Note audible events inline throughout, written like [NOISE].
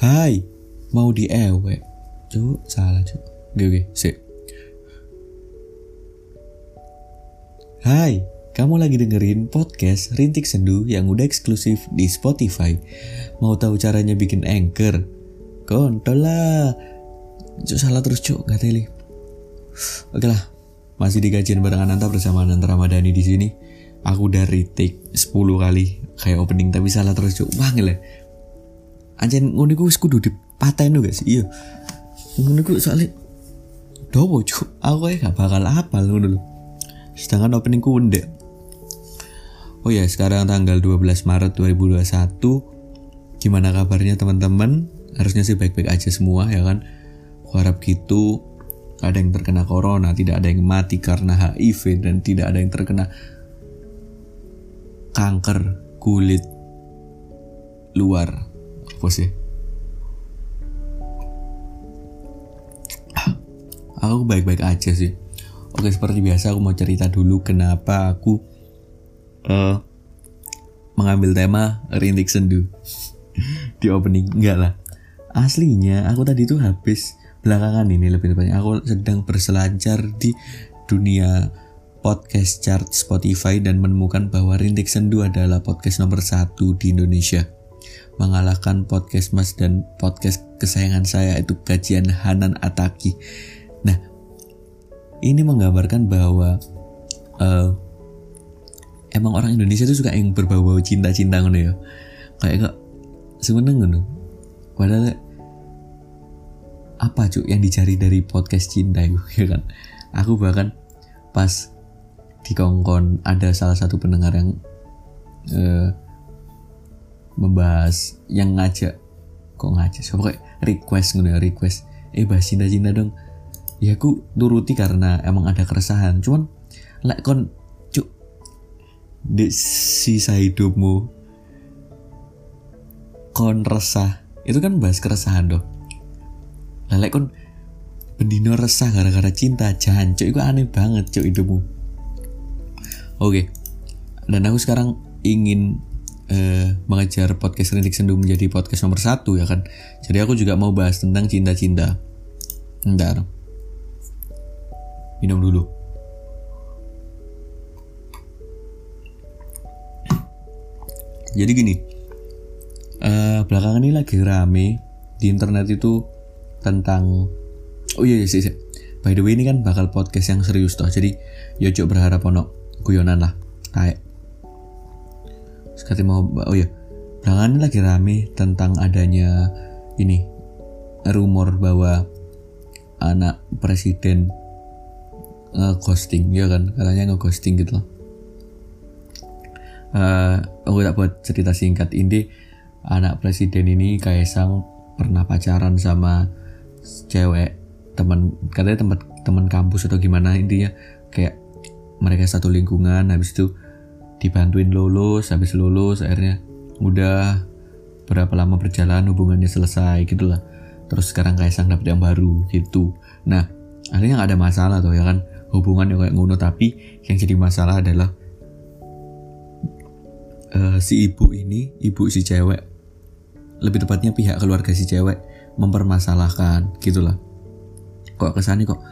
Hai, mau di ewe. Cuk, salah cuk. Oke, oke, sip. Hai, kamu lagi dengerin podcast Rintik Sendu yang udah eksklusif di Spotify. Mau tahu caranya bikin anchor? Kontol lah. Cuk, salah terus cuk, gak teli. Oke lah, masih di barengan Anta bersama Nanta Ramadhani di sini. Aku dari take 10 kali kayak opening tapi salah terus cuk. Wangil ya. Anjen ngono iku wis kudu dipaten guys. Iya. Ngono iku soalnya dowo cuk. Aku kayak gak bakal apal ngono lho. Sedangkan opening ku ndek. Oh ya, sekarang tanggal 12 Maret 2021. Gimana kabarnya teman-teman? Harusnya sih baik-baik aja semua ya kan. Aku harap gitu ada yang terkena corona, tidak ada yang mati karena HIV dan tidak ada yang terkena kanker kulit luar. Ah, Aku baik-baik aja sih. Oke, seperti biasa aku mau cerita dulu kenapa aku eh mengambil tema rintik sendu [LAUGHS] di opening. Enggak lah. Aslinya aku tadi tuh habis belakangan ini lebih tepatnya aku sedang berselancar di dunia podcast chart Spotify dan menemukan bahwa Rintik Sendu adalah podcast nomor satu di Indonesia mengalahkan podcast Mas dan podcast kesayangan saya itu kajian Hanan Ataki. Nah, ini menggambarkan bahwa eh, emang orang Indonesia itu suka yang berbau-bau cinta-cinta ngono ya. Kayak kok seneng ngono. Padahal apa cuk yang dicari dari podcast cinta itu [LAUGHS] ya kan aku bahkan pas di kongkon ada salah satu pendengar yang eh, membahas yang ngajak. Kok ngajak? So, kayak request gitu request. Eh bahas cinta cinta dong. Ya aku turuti karena emang ada keresahan. Cuman lek kon cuk di sisa hidupmu kon resah. Itu kan bahas keresahan dong. Lelek kon bendino resah gara-gara cinta jangan cuk. Itu aneh banget cuk hidupmu. Oke. Dan aku sekarang ingin eh, mengejar podcast Rintik Sendu menjadi podcast nomor satu ya kan? Jadi aku juga mau bahas tentang cinta-cinta. Bentar. Minum dulu. Jadi gini eh, belakangan ini lagi rame di internet itu tentang oh iya, iya sih, sih. by the way ini kan bakal podcast yang serius toh. Jadi yo cok berharap ono guyonan lah. Kayak sekali mau oh iya. Belakangan lagi rame tentang adanya ini rumor bahwa anak presiden nge-ghosting ya kan? Katanya nge-ghosting gitu loh. Uh, aku tak buat cerita singkat. Ini anak presiden ini Kaisang pernah pacaran sama cewek teman katanya tempat teman kampus atau gimana intinya. Kayak mereka satu lingkungan habis itu dibantuin lulus habis lulus akhirnya udah berapa lama berjalan hubungannya selesai gitulah. Terus sekarang Kaisang dapet yang baru gitu. Nah akhirnya nggak ada masalah tuh ya kan? Hubungan yang kayak ngono tapi yang jadi masalah adalah uh, si ibu ini ibu si cewek lebih tepatnya pihak keluarga si cewek mempermasalahkan gitulah. Kok kesannya kok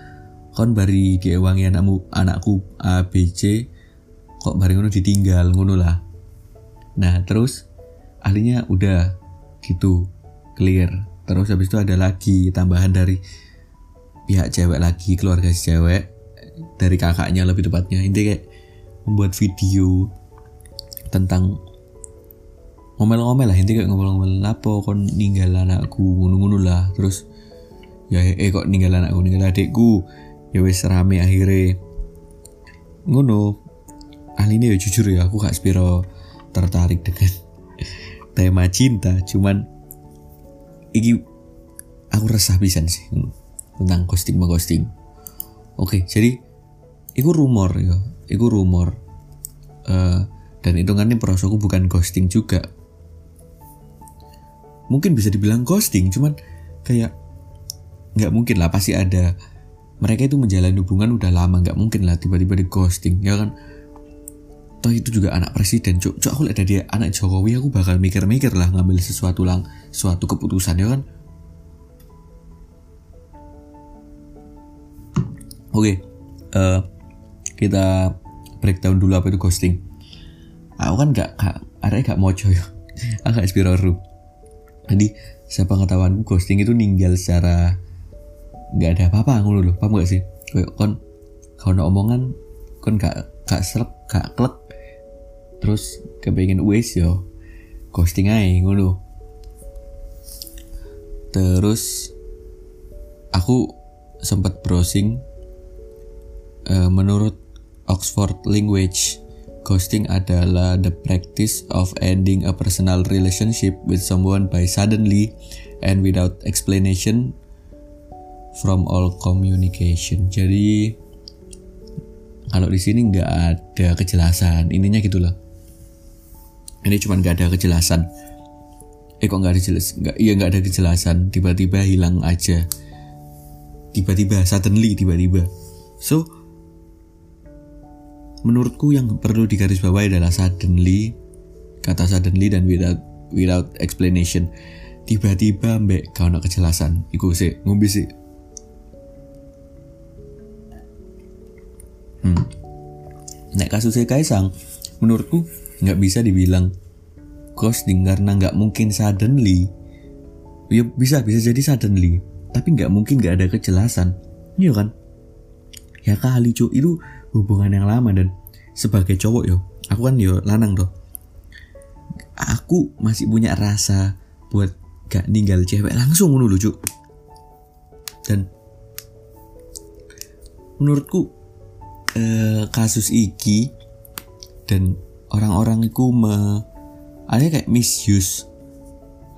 kon bari diewangi anakmu anakku A B C kok bari ngono ditinggal ngono lah. Nah terus ahlinya udah gitu clear. Terus habis itu ada lagi tambahan dari pihak cewek lagi keluarga si cewek dari kakaknya lebih tepatnya. Intinya kayak membuat video tentang ngomel-ngomel lah intinya kayak ngomel-ngomel apa kon ninggal anakku? Ngono-ngono lah. Terus ya eh kok ninggal anakku? Ninggal adikku. Ya wes rame akhirnya. Ngono ahli ini ya jujur ya aku gak spiro tertarik dengan [LAUGHS] tema cinta. Cuman iki aku resah pisan sih tentang ghosting ghosting oke jadi itu rumor ya itu rumor. Uh, dan hitungannya perasaanku bukan ghosting juga. Mungkin bisa dibilang ghosting cuman kayak nggak mungkin lah pasti ada. Mereka itu menjalani hubungan udah lama nggak mungkin lah tiba-tiba di ghosting ya kan toh itu juga anak presiden cuk. Cuk aku lihat dia anak Jokowi aku bakal mikir-mikir lah ngambil sesuatu lang suatu keputusan ya kan? Oke okay. uh, eh, kita breakdown dulu apa itu ghosting. Aku kan gak, gak ada gak mojo ya [LAUGHS] agak spiroru jadi siapa pengetahuanku ghosting itu ninggal secara nggak ada apa-apa ngono loh paham gak sih? Kayak kon kalau omongan kon gak gak serap gak klek terus kepengen wes yo. Ghosting aja ngono. Terus aku sempat browsing uh, menurut Oxford Language ghosting adalah the practice of ending a personal relationship with someone by suddenly and without explanation from all communication. Jadi kalau di sini nggak ada kejelasan. Intinya gitulah ini cuma nggak ada kejelasan. Eh kok nggak ada jelas nggak iya nggak ada kejelasan. Tiba-tiba hilang aja. Tiba-tiba suddenly tiba-tiba. So menurutku yang perlu digarisbawahi adalah suddenly kata suddenly dan without without explanation. Tiba-tiba mbak kau nak kejelasan. Iku sih ngombe sih hmm. nek kasusnya kaisang menurutku nggak bisa dibilang ghosting karena nggak mungkin suddenly. Ya bisa bisa jadi suddenly. Tapi nggak mungkin nggak ada kejelasan. Iya kan? Ya kali cuy itu hubungan yang lama dan sebagai cowok yo aku kan yo lanang tuh aku masih punya rasa buat gak ninggal cewek langsung dulu cuy dan menurutku eh, kasus iki dan orang-orang itu me, ada kayak misuse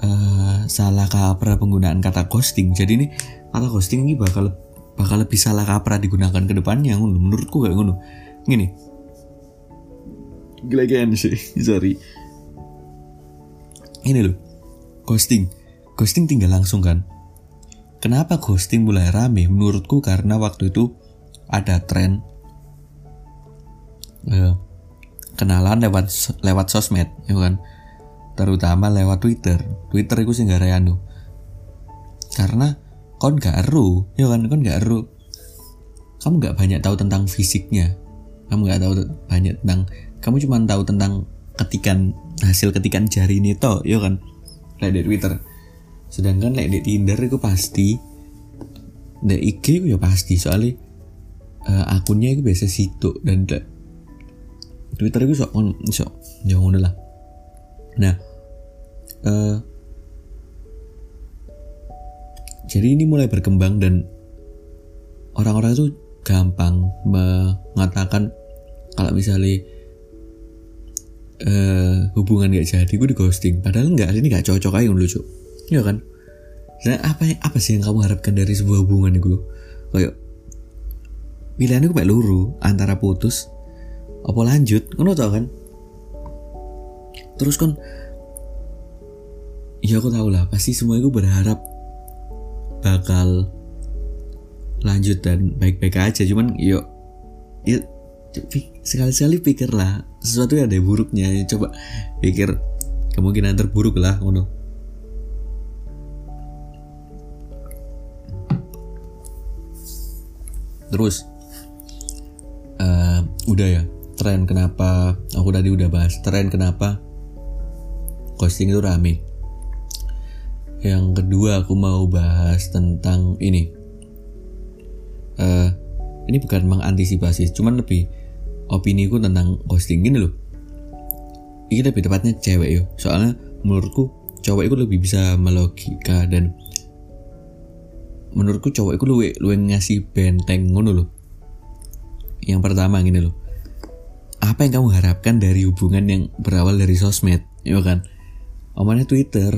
uh, salah kaprah penggunaan kata ghosting. Jadi ini kata ghosting ini bakal bakal lebih salah kaprah digunakan ke depannya menurutku kayak ngono. Gini. Gila sih. [LAUGHS] Sorry. Ini loh. Ghosting. Ghosting tinggal langsung kan? Kenapa ghosting mulai rame? Menurutku karena waktu itu ada tren uh, kenalan lewat lewat sosmed ya kan? Terutama lewat Twitter. Twitter itu sih gak anu. Karena kon gak eru ya kan? Kon gak eru. Kamu gak banyak tahu tentang fisiknya. Kamu gak tahu banyak tentang kamu cuma tahu tentang ketikan hasil ketikan jari ini toh ya kan? Lewat di Twitter. Sedangkan lewat di Tinder itu pasti di IG itu ya pasti. Soalnya uh, akunnya itu biasa situ dan Twitter itu sok on sok ya ngono lah. Nah uh, jadi ini mulai berkembang dan orang-orang itu gampang mengatakan kalau misalnya uh, hubungan gak jadi gue di ghosting. Padahal enggak ini gak cocok aja lucu. Ya kan? Dan apa apa sih yang kamu harapkan dari sebuah hubungan itu? Kayak pilihannya gue luru antara putus apa lanjut? Ngono tau kan? Terus kan ya aku tahu lah pasti semua itu berharap bakal lanjut dan baik-baik aja. Cuman yuk ya sekali-sekali pikirlah sesuatu yang ada buruknya. Coba pikir kemungkinan terburuk lah ngono. Terus uh, udah ya tren kenapa? Aku tadi udah bahas tren kenapa ghosting itu rame. Yang kedua aku mau bahas tentang ini. Uh, ini bukan mengantisipasi cuman lebih opini ku tentang ghosting gini loh. Ini lebih tepatnya cewek yo. Soalnya menurutku cowok itu lebih bisa melogika dan menurutku cowok itu lu lu ngasih benteng ngono loh. Yang pertama gini loh apa yang kamu harapkan dari hubungan yang berawal dari sosmed? Ya kan? Omongnya Twitter.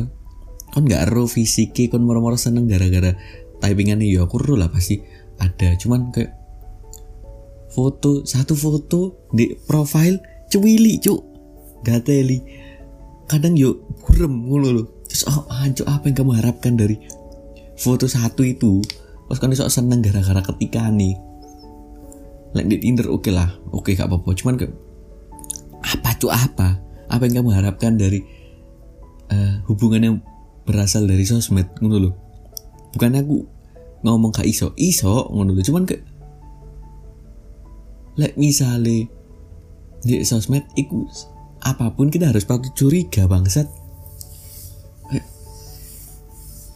Kan nggak ero fisiki kan moro-moro seneng gara-gara typingan ya aku lah pasti ada. Cuman kayak foto satu foto di profile cuwili cuk. Gateli. Kadang yuk kurem mulu loh terus oh anjuk apa yang kamu harapkan dari foto satu itu? Pas kan sok seneng gara-gara ketika nih like di Tinder oke okay lah. Oke okay, gak apa-apa. Cuman ke cuk apa? Apa yang kamu harapkan dari uh, hubungan yang berasal dari sosmed? Ngono loh bukan aku ngomong kak iso. Iso ngono loh cuman ke like misale di sosmed iku apa pun kita harus patut curiga bangsat.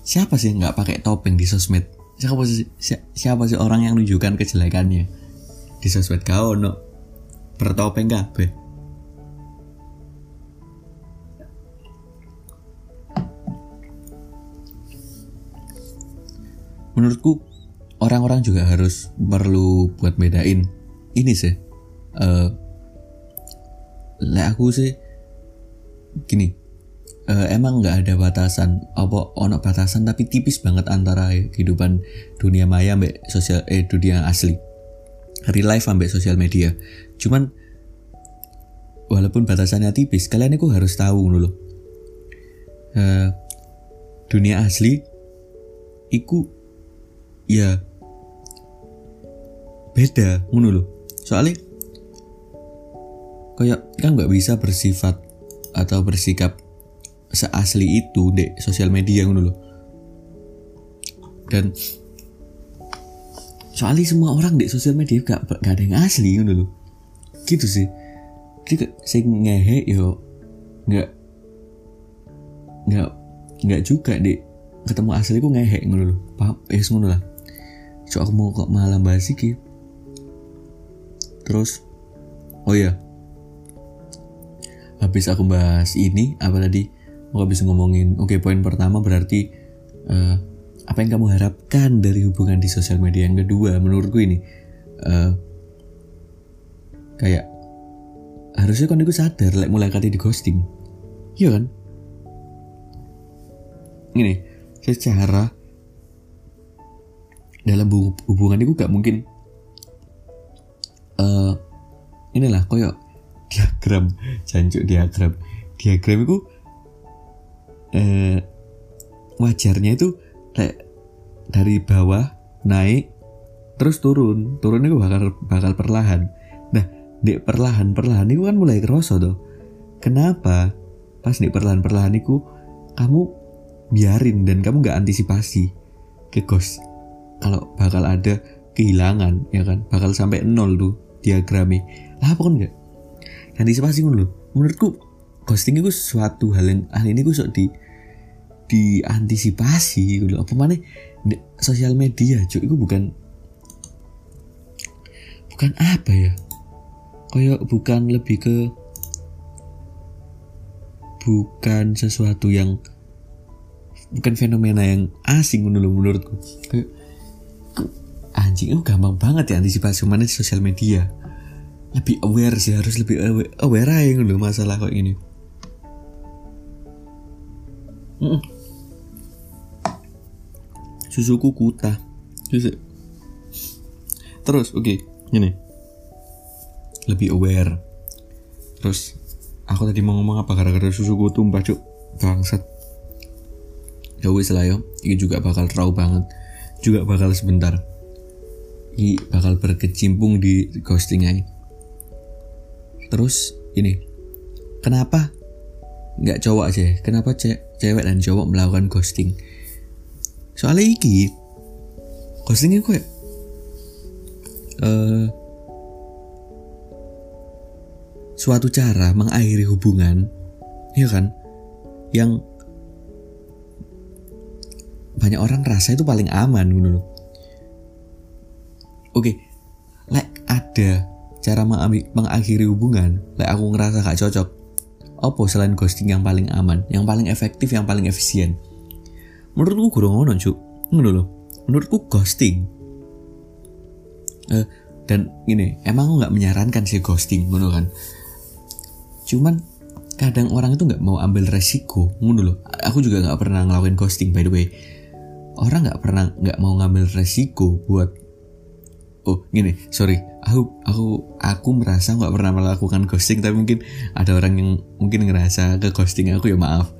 Siapa sih yang nggak pakai topeng di sosmed? Siapa sih siapa sih orang yang menunjukkan kejelekannya di sosmed kau no bertopeng kabeh. Menurutku orang-orang juga harus perlu buat bedain ini sih uh, aku sih gini uh, emang nggak ada batasan apa ono batasan tapi tipis banget antara kehidupan dunia maya mbak sosial eh dunia asli real life ambek sosial media. Cuman walaupun batasannya tipis kalian itu harus tahu dulu uh, dunia asli iku ya beda ngono loh soalnya kayak kan nggak bisa bersifat atau bersikap seasli itu dek sosial media ngono dan soalnya semua orang di sosial media gak, gak ada yang asli ngono loh gitu sih. Jadi saya ngehe yo nggak nggak nggak juga dek ketemu asli ku ngehe ngono loh paham? Eh ngono lah. So aku mau kok malam bahas iki. Terus oh ya habis aku bahas ini apa tadi? Aku habis ngomongin oke okay, poin pertama berarti uh, apa yang kamu harapkan dari hubungan di sosial media yang kedua? Menurutku ini uh, kayak harusnya kan aku sadar like, mulai kali di ghosting. Iya kan? Ini secara dalam hubungan itu gak mungkin uh, inilah koyok diagram jancuk diagram. Diagram itu uh, wajarnya itu kayak dari bawah naik terus turun. Turun itu bakal bakal perlahan. Nah di perlahan perlahan itu kan mulai kerasa tuh kenapa pas di perlahan perlahan itu kamu biarin dan kamu nggak antisipasi ke ghost? Kalau bakal ada kehilangan ya kan? Bakal sampai nol tuh diagrami. Lah apa kan enggak antisipasi dulu menurutku ghosting itu suatu hal yang hal ini gue sok di diantisipasi gitu apa mana sosial media cuy itu bukan bukan apa ya? Kayak bukan lebih ke bukan sesuatu yang bukan fenomena yang asing menurut menurutku. Kayak anjing itu gampang banget ya antisipasi mana di sosial media. Lebih aware sih harus lebih aware, aware aja masalah kok ini. Susuku kuta susu. Terus oke okay, ini. Lebih aware. Terus aku tadi mau ngomong apa? Gara-gara susuku tumpah cuk. Bangsat. Ya wis lah yo. Ini juga bakal raw banget. Juga bakal sebentar. I bakal berkecimpung di ghosting aja. Terus ini. Kenapa? Nggak cowok aja. Kenapa ce cewek dan cowok melakukan ghosting soalnya iki ghostingnya kue uh, suatu cara mengakhiri hubungan ya kan? Yang banyak orang rasa itu paling aman gitu loh oke like ada cara mengakhiri hubungan like aku ngerasa gak cocok Apa selain ghosting yang paling aman yang paling efektif yang paling efisien menurutku kurang ngono cuk. Ngono loh menurutku ghosting. Uh, dan ini emang aku nggak menyarankan sih ghosting ngono kan? Cuman kadang orang itu nggak mau ambil resiko ngono loh aku juga nggak pernah ngelakuin ghosting by the way. Orang nggak pernah nggak mau ngambil resiko buat oh gini sorry. Aku aku aku merasa nggak pernah melakukan ghosting tapi mungkin ada orang yang mungkin ngerasa ke ghosting aku ya maaf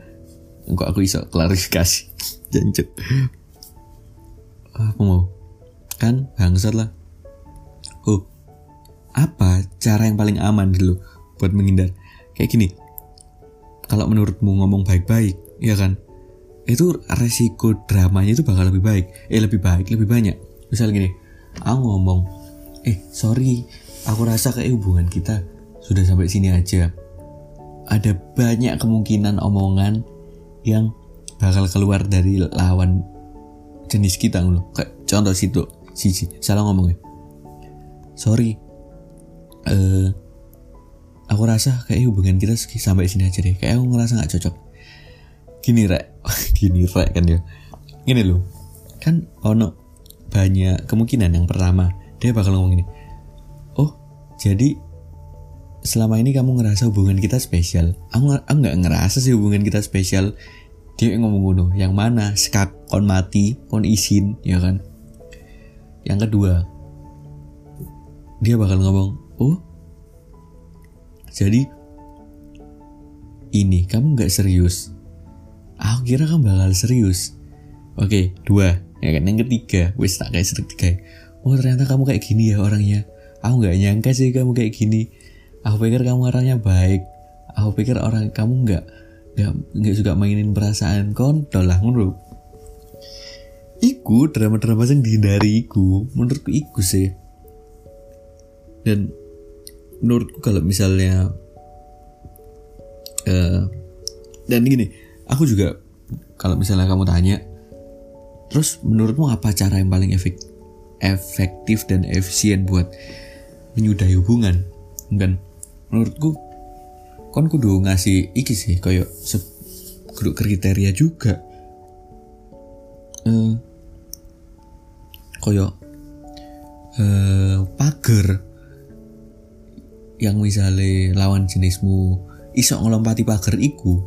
kok aku iso klarifikasi? [LAUGHS] Jancuk aku mau. Kan bangsat lah. Oh apa cara yang paling aman dulu buat menghindar? Kayak gini. Kalau menurutmu ngomong baik-baik ya kan? Itu resiko dramanya itu bakal lebih baik. Eh lebih baik lebih banyak. Misal gini aku ngomong eh sorry aku rasa kayak hubungan kita sudah sampai sini aja. Ada banyak kemungkinan omongan yang bakal keluar dari lawan jenis kita loh kayak contoh situ siji. Salah ngomongnya. Sorry. Eh uh, aku rasa kayak hubungan kita sampai sini aja deh. Kayak aku ngerasa nggak cocok. Gini rek. [LAUGHS] Gini rek kan ya. Gini loh. Kan ono banyak kemungkinan. Yang pertama dia bakal ngomong gini oh jadi selama ini kamu ngerasa hubungan kita spesial? Aku, aku nggak ngerasa sih hubungan kita spesial. Dia ngomong ngono yang mana? Sekak kon mati kon izin ya kan? Yang kedua dia bakal ngomong oh jadi ini kamu nggak serius? Aku kira kamu bakal serius. Oke dua ya kan? Yang ketiga wis tak kayak ketiga oh ternyata kamu kayak gini ya orangnya. Aku nggak nyangka sih kamu kayak gini aku pikir kamu orangnya baik. Aku pikir orang kamu nggak nggak nggak suka mainin perasaan kontol lah menurut. Iku drama-drama yang dihindari iku menurutku iku sih. Dan menurutku kalau misalnya uh, dan gini aku juga kalau misalnya kamu tanya terus menurutmu apa cara yang paling efek, efektif dan efisien buat menyudahi hubungan? Kan menurutku kon kudu ngasih iki sih kayak kudu kriteria juga. Eh koyo eh pagar yang misalnya lawan jenismu iso ngelompati pagar iku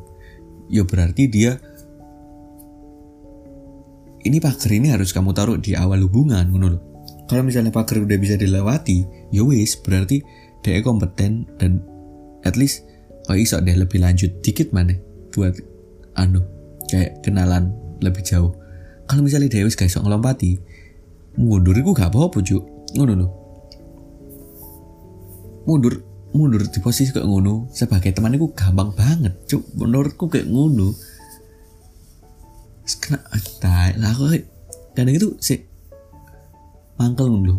ya berarti dia ini pagar ini harus kamu taruh di awal hubungan menurut kalau misalnya pagar udah bisa dilewati ya wis berarti dia kompeten dan at least oh iso deh lebih lanjut. Dikit mana buat anu kayak kenalan lebih jauh. Kalau misalnya dia wis gak ngelompati mundur iku gak apa-apa cuk. Ngono loh mundur mundur di posisi kayak ngono sebagai teman itu gampang banget cuk. Menurutku kayak ngono. Kena tai. Lah aku kadang itu si mangkel dulu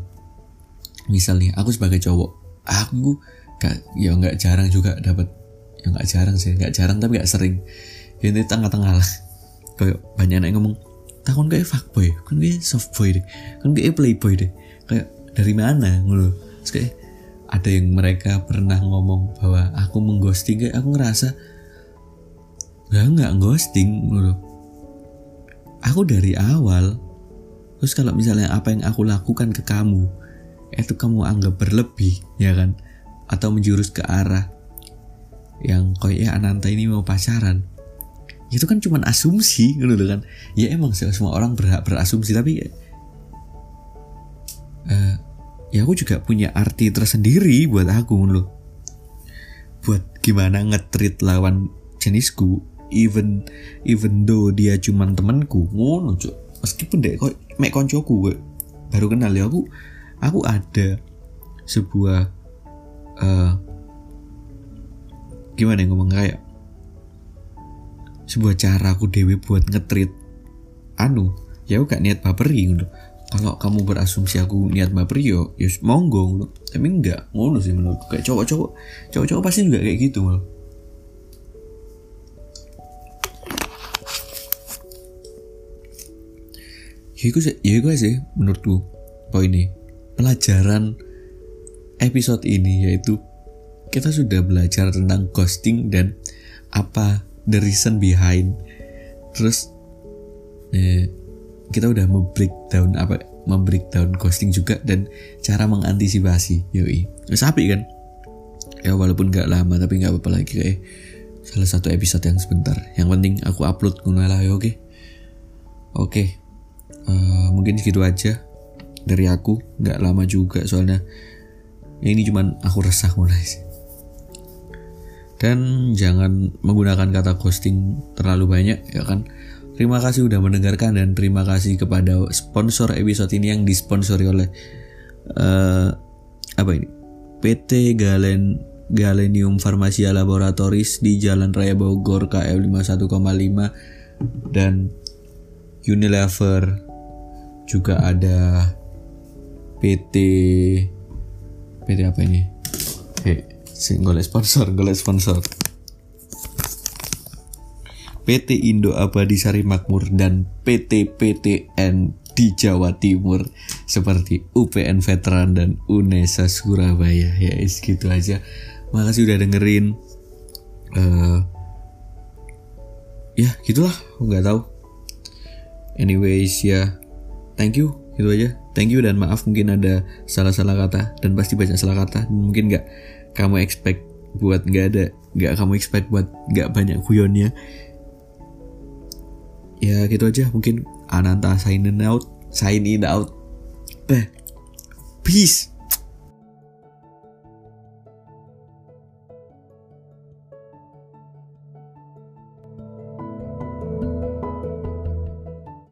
misalnya aku sebagai cowok aku gak ya nggak jarang juga dapat ya nggak jarang sih nggak jarang tapi nggak sering. Ini tengah-tengah lah. Kayak banyak yang ngomong takon kayak fuckboy kan kayak softboy deh kan kayak playboy deh. Kayak dari mana ngono kayak ada yang mereka pernah ngomong bahwa aku mengghosting kayak aku ngerasa gak nggak ghosting loh aku dari awal terus kalau misalnya apa yang aku lakukan ke kamu itu kamu anggap berlebih ya kan? Atau menjurus ke arah yang kayak ya Ananta ini mau pacaran. Itu kan cuma asumsi gitu kan? Ya emang semua orang berhak berasumsi tapi uh, ya aku juga punya arti tersendiri buat aku loh. Buat gimana ngetrit lawan jenisku even even though dia cuman temanku ngono meskipun deh kok mek koncoku gue baru kenal ya aku aku ada sebuah uh, gimana yang ngomong kayak sebuah cara aku dewi buat ngetrit. Anu ya aku gak niat baperi gitu kalau kamu berasumsi aku niat baper yo ya monggo ngono tapi enggak ngono sih menurutku. Kayak cowok-cowok cowok-cowok pasti juga kayak gitu loh ya itu sih ya itu sih menurutku poin ini pelajaran episode ini yaitu kita sudah belajar tentang ghosting dan apa the reason behind. Terus eh, kita udah membreakdown apa membreakdown ghosting juga dan cara mengantisipasi yoi. Sapi kan? Ya walaupun nggak lama tapi nggak apa-apa lagi kayak salah satu episode yang sebentar. Yang penting aku upload ngono lah ya oke? Oke uh, mungkin segitu aja dari aku nggak lama juga soalnya. Ya ini cuman aku resah mulai sih. Dan jangan menggunakan kata ghosting terlalu banyak ya kan? Terima kasih sudah mendengarkan dan terima kasih kepada sponsor episode ini yang disponsori oleh uh, apa ini? PT Galen Galenium Pharmacia Laboratories di Jalan Raya Bogor KM 51,5 dan Unilever juga ada PT PT apa ini? Hei, golek sponsor, golek sponsor. PT Indo Abadi Sari Makmur dan PT PTN di Jawa Timur seperti UPN Veteran dan UNESA Surabaya. Ya is gitu aja. Makasih udah dengerin. Uh, ya gitulah. Nggak tahu. Anyways ya thank you. Gitu aja thank you dan maaf mungkin ada salah-salah kata dan pasti banyak salah kata. Mungkin nggak kamu expect buat nggak ada nggak kamu expect buat nggak banyak guyonnya. Ya gitu aja. Mungkin Ananta sign in out sign in out. Beh. peace